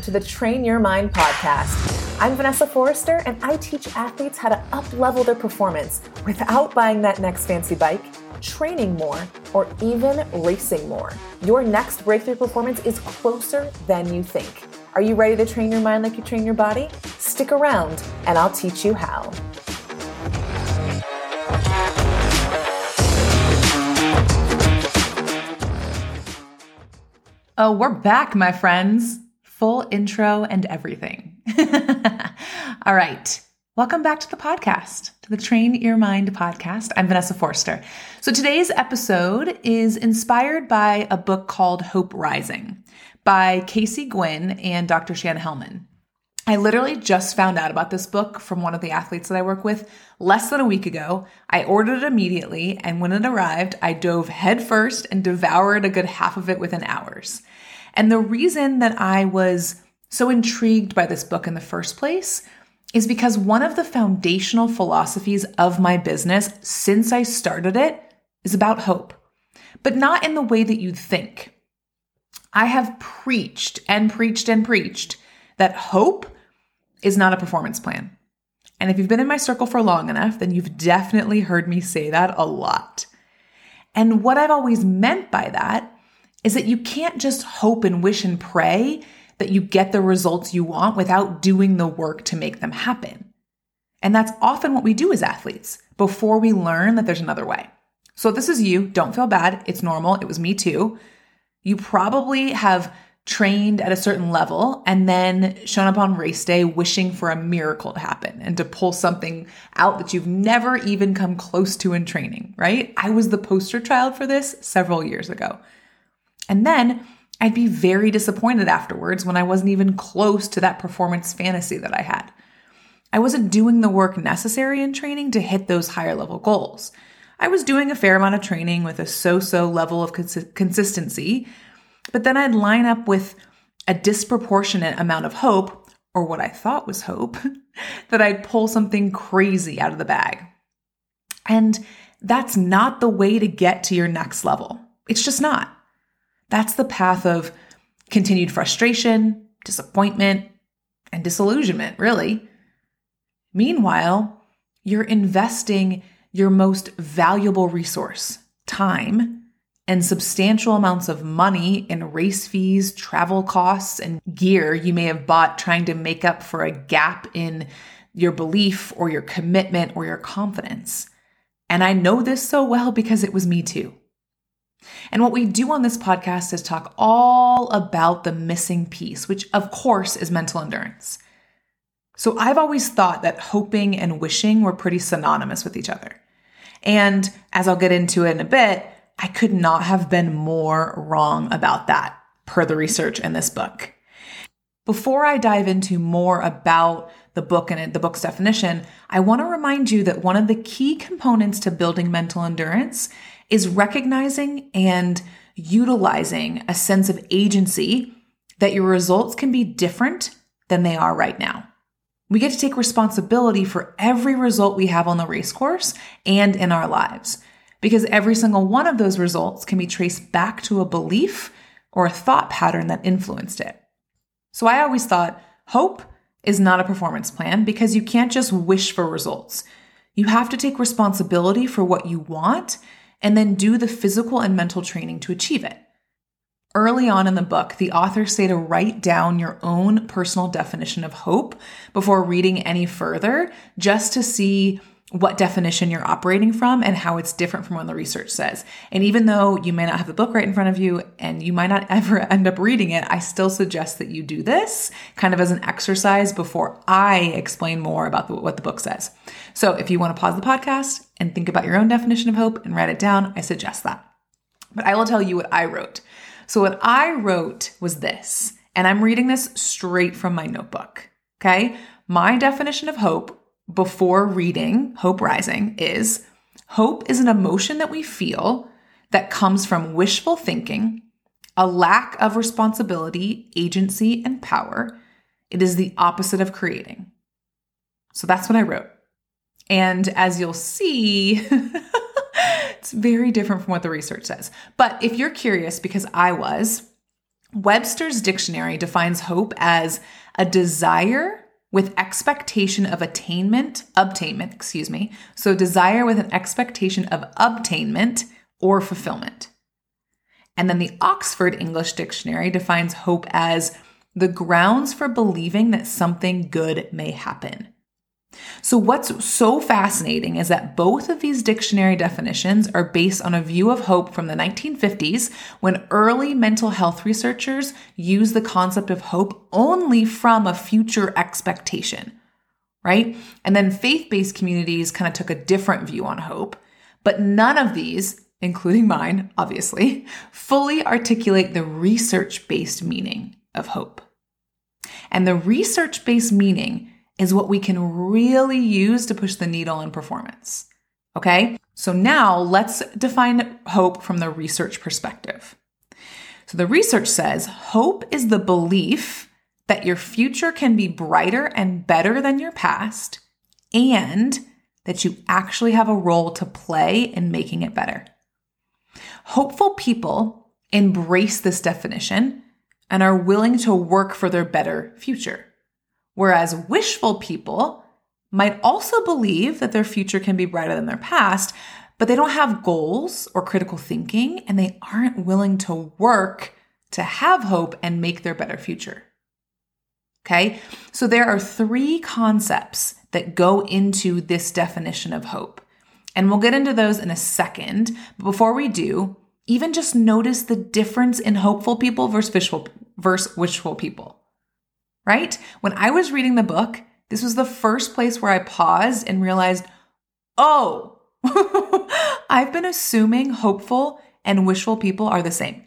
Welcome to the Train Your Mind podcast. I'm Vanessa Foerster, and I teach athletes how to up level their performance without buying that next fancy bike, training more, or even racing more. Your next breakthrough performance is closer than you think. Are you ready to train your mind like you train your body? Stick around, and I'll teach you how. Oh, we're back, my friends. Full intro and everything. All right. Welcome back to the podcast, to the Train Your Mind podcast. I'm Vanessa Foerster. So today's episode is inspired by a book called Hope Rising by Casey Gwinn and Dr. Chan Hellman. I literally just found out about this book from one of the athletes that I work with less than a week ago. I ordered it immediately, and when it arrived, I dove headfirst and devoured a good half of it within hours. And the reason that I was so intrigued by this book in the first place is because one of the foundational philosophies of my business since I started it is about hope, but not in the way that you'd think. I have preached and preached and preached that hope is not a performance plan. And if you've been in my circle for long enough, then you've definitely heard me say that a lot. And what I've always meant by that is that you can't just hope and wish and pray that you get the results you want without doing the work to make them happen. And that's often what we do as athletes before we learn that there's another way. So if this is you, don't feel bad. It's normal. It was me too. You probably have trained at a certain level and then shown up on race day wishing for a miracle to happen and to pull something out that you've never even come close to in training, right? I was the poster child for this several years ago. And then I'd be very disappointed afterwards when I wasn't even close to that performance fantasy that I had. I wasn't doing the work necessary in training to hit those higher level goals. I was doing a fair amount of training with a so so level of cons- consistency, but then I'd line up with a disproportionate amount of hope, or what I thought was hope, that I'd pull something crazy out of the bag. And that's not the way to get to your next level. It's just not. That's the path of continued frustration, disappointment, and disillusionment, really. Meanwhile, you're investing your most valuable resource, time, and substantial amounts of money in race fees, travel costs, and gear you may have bought trying to make up for a gap in your belief or your commitment or your confidence. And I know this so well because it was me too. And what we do on this podcast is talk all about the missing piece, which of course is mental endurance. So I've always thought that hoping and wishing were pretty synonymous with each other. And as I'll get into it in a bit, I could not have been more wrong about that per the research in this book. Before I dive into more about the book and the book's definition, I want to remind you that one of the key components to building mental endurance is recognizing and utilizing a sense of agency that your results can be different than they are right now. We get to take responsibility for every result we have on the race course and in our lives because every single one of those results can be traced back to a belief or a thought pattern that influenced it. So I always thought hope is not a performance plan because you can't just wish for results. You have to take responsibility for what you want and then do the physical and mental training to achieve it. Early on in the book, the authors say to write down your own personal definition of hope before reading any further, just to see what definition you're operating from and how it's different from what the research says. And even though you may not have the book right in front of you and you might not ever end up reading it, I still suggest that you do this kind of as an exercise before I explain more about the, what the book says. So if you want to pause the podcast and think about your own definition of hope and write it down, I suggest that. But I will tell you what I wrote. So what I wrote was this, and I'm reading this straight from my notebook. Okay. My definition of hope before reading Hope Rising is hope is an emotion that we feel that comes from wishful thinking, a lack of responsibility, agency, and power. It is the opposite of creating. So that's what I wrote. And as you'll see, it's very different from what the research says. But if you're curious, because I was, Webster's dictionary defines hope as a desire with expectation of attainment, obtainment, excuse me. So, desire with an expectation of obtainment or fulfillment. And then the Oxford English Dictionary defines hope as the grounds for believing that something good may happen. So, what's so fascinating is that both of these dictionary definitions are based on a view of hope from the 1950s when early mental health researchers used the concept of hope only from a future expectation, right? And then faith based communities kind of took a different view on hope, but none of these, including mine, obviously, fully articulate the research based meaning of hope. And the research based meaning is what we can really use to push the needle in performance. Okay, so now let's define hope from the research perspective. So the research says hope is the belief that your future can be brighter and better than your past, and that you actually have a role to play in making it better. Hopeful people embrace this definition and are willing to work for their better future. Whereas wishful people might also believe that their future can be brighter than their past, but they don't have goals or critical thinking and they aren't willing to work to have hope and make their better future. Okay, so there are three concepts that go into this definition of hope. And we'll get into those in a second. But before we do, even just notice the difference in hopeful people versus wishful, versus wishful people right? When I was reading the book, this was the first place where I paused and realized, oh, I've been assuming hopeful and wishful people are the same.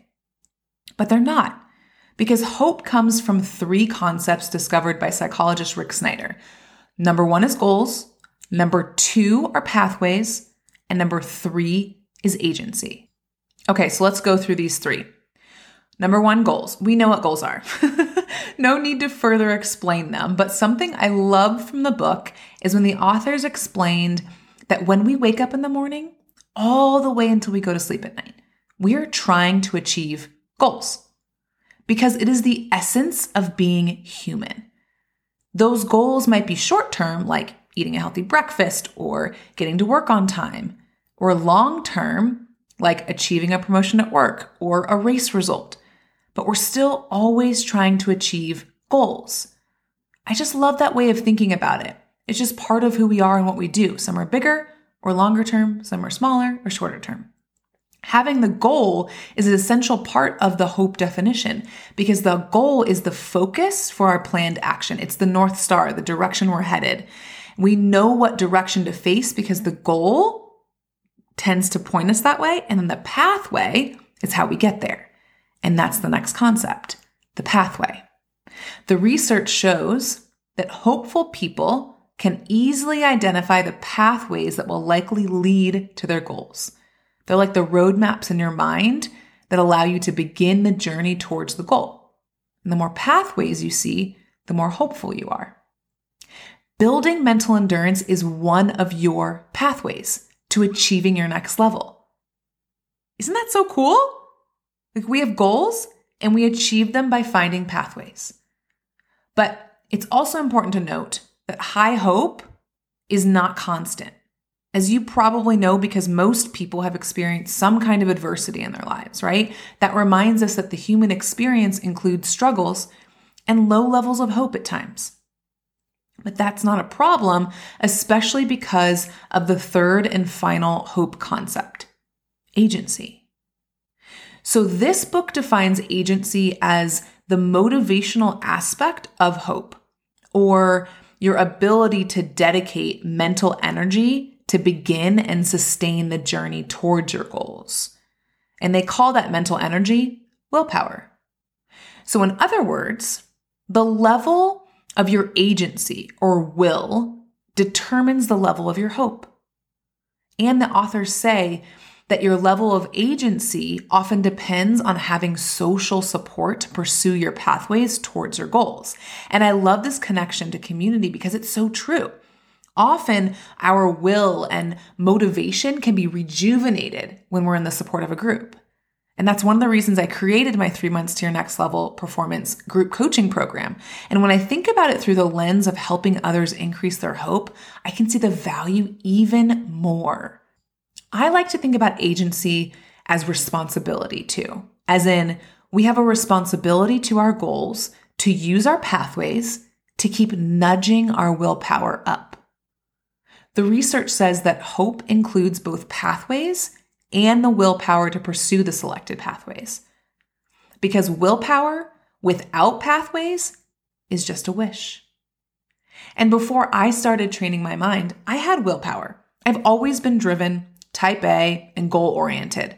But they're not, because hope comes from three concepts discovered by psychologist Rick Snyder. Number one is goals, number two are pathways, and number three is agency. Okay, so let's go through these three. Number one, goals. We know what goals are. no need to further explain them, but something I love from the book is when the authors explained that when we wake up in the morning, all the way until we go to sleep at night, we are trying to achieve goals because it is the essence of being human. Those goals might be short term, like eating a healthy breakfast or getting to work on time, or long term, like achieving a promotion at work or a race result but we're still always trying to achieve goals. I just love that way of thinking about it. It's just part of who we are and what we do. Some are bigger or longer term, some are smaller or shorter term. Having the goal is an essential part of the hope definition because the goal is the focus for our planned action. It's the North Star, the direction we're headed. We know what direction to face because the goal tends to point us that way. And then the pathway is how we get there. And that's the next concept the pathway. The research shows that hopeful people can easily identify the pathways that will likely lead to their goals. They're like the roadmaps in your mind that allow you to begin the journey towards the goal. And the more pathways you see, the more hopeful you are. Building mental endurance is one of your pathways to achieving your next level. Isn't that so cool? Like we have goals and we achieve them by finding pathways. But it's also important to note that high hope is not constant. As you probably know, because most people have experienced some kind of adversity in their lives, right? That reminds us that the human experience includes struggles and low levels of hope at times. But that's not a problem, especially because of the third and final hope concept agency. So, this book defines agency as the motivational aspect of hope or your ability to dedicate mental energy to begin and sustain the journey towards your goals. And they call that mental energy willpower. So, in other words, the level of your agency or will determines the level of your hope. And the authors say that your level of agency often depends on having social support to pursue your pathways towards your goals. And I love this connection to community because it's so true. Often our will and motivation can be rejuvenated when we're in the support of a group. And that's one of the reasons I created my three months to your next level performance group coaching program. And when I think about it through the lens of helping others increase their hope, I can see the value even more. I like to think about agency as responsibility too, as in, we have a responsibility to our goals to use our pathways to keep nudging our willpower up. The research says that hope includes both pathways and the willpower to pursue the selected pathways. Because willpower without pathways is just a wish. And before I started training my mind, I had willpower. I've always been driven, type A, and goal oriented.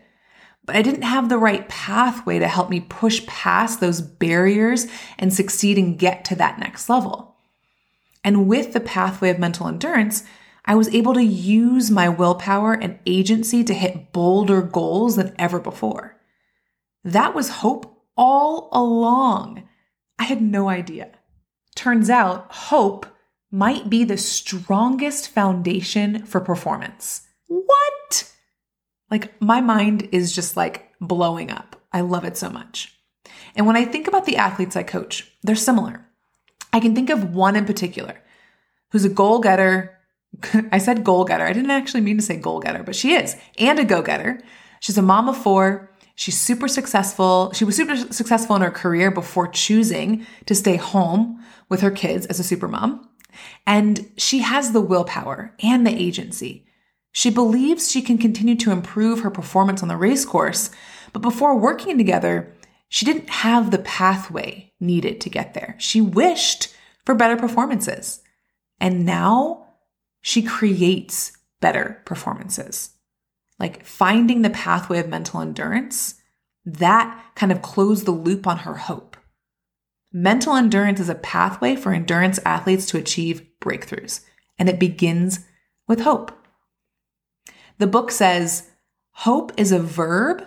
But I didn't have the right pathway to help me push past those barriers and succeed and get to that next level. And with the pathway of mental endurance, I was able to use my willpower and agency to hit bolder goals than ever before. That was hope all along. I had no idea. Turns out hope might be the strongest foundation for performance. What? Like, my mind is just like blowing up. I love it so much. And when I think about the athletes I coach, they're similar. I can think of one in particular who's a goal getter I said goal getter. I didn't actually mean to say goal getter, but she is, and a go getter. She's a mom of four. She's super successful. She was super successful in her career before choosing to stay home with her kids as a super mom. And she has the willpower and the agency. She believes she can continue to improve her performance on the race course, but before working together, she didn't have the pathway needed to get there. She wished for better performances. And now she creates better performances. Like finding the pathway of mental endurance, that kind of closed the loop on her hope. Mental endurance is a pathway for endurance athletes to achieve breakthroughs, and it begins with hope. The book says hope is a verb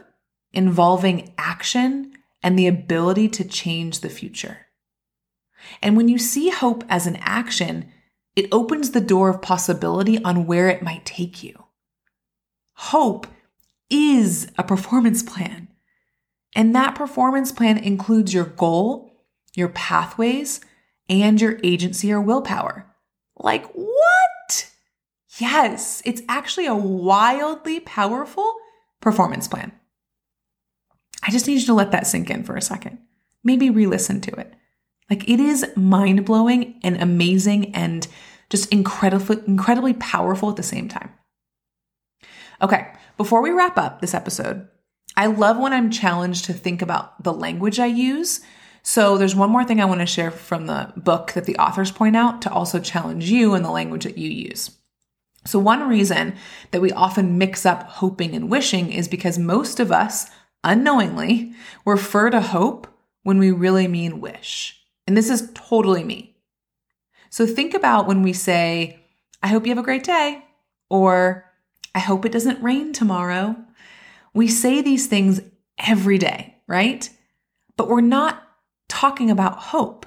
involving action and the ability to change the future. And when you see hope as an action, it opens the door of possibility on where it might take you. Hope is a performance plan. And that performance plan includes your goal, your pathways, and your agency or willpower. Like, what? Yes, it's actually a wildly powerful performance plan. I just need you to let that sink in for a second. Maybe re listen to it. Like it is mind blowing and amazing and just incredibly, incredibly powerful at the same time. Okay, before we wrap up this episode, I love when I'm challenged to think about the language I use. So there's one more thing I want to share from the book that the authors point out to also challenge you in the language that you use. So, one reason that we often mix up hoping and wishing is because most of us unknowingly refer to hope when we really mean wish. And this is totally me. So think about when we say, I hope you have a great day, or I hope it doesn't rain tomorrow. We say these things every day, right? But we're not talking about hope.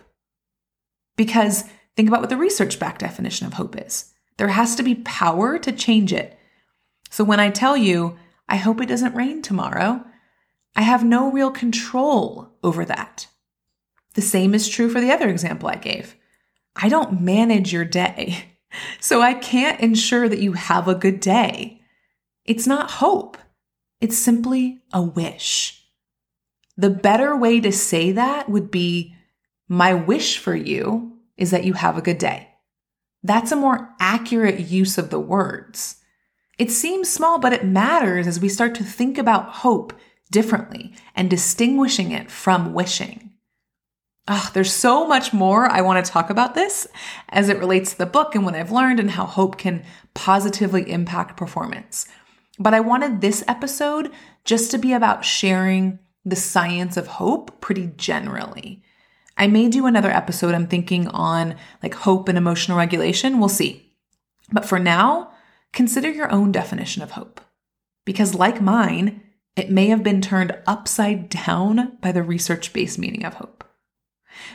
Because think about what the research backed definition of hope is there has to be power to change it. So when I tell you, I hope it doesn't rain tomorrow, I have no real control over that. The same is true for the other example I gave. I don't manage your day, so I can't ensure that you have a good day. It's not hope, it's simply a wish. The better way to say that would be My wish for you is that you have a good day. That's a more accurate use of the words. It seems small, but it matters as we start to think about hope differently and distinguishing it from wishing. Oh, there's so much more I want to talk about this as it relates to the book and what I've learned and how hope can positively impact performance. But I wanted this episode just to be about sharing the science of hope pretty generally. I may do another episode, I'm thinking on like hope and emotional regulation. We'll see. But for now, consider your own definition of hope. Because, like mine, it may have been turned upside down by the research based meaning of hope.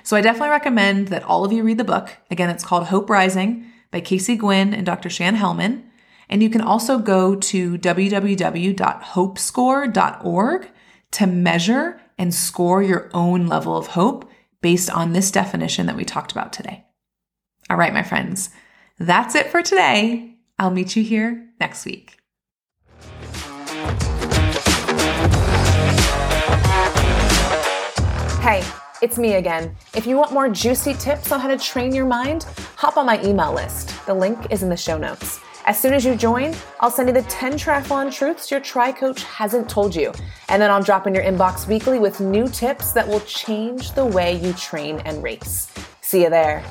So I definitely recommend that all of you read the book. Again, it's called Hope Rising by Casey Gwinn and Dr. Chan Hellman. And you can also go to www.hopescore.org to measure and score your own level of hope based on this definition that we talked about today. All right, my friends, that's it for today. I'll meet you here next week. Hey, it's me again. If you want more juicy tips on how to train your mind, hop on my email list. The link is in the show notes. As soon as you join, I'll send you the 10 triathlon truths your tri coach hasn't told you. And then I'll drop in your inbox weekly with new tips that will change the way you train and race. See you there.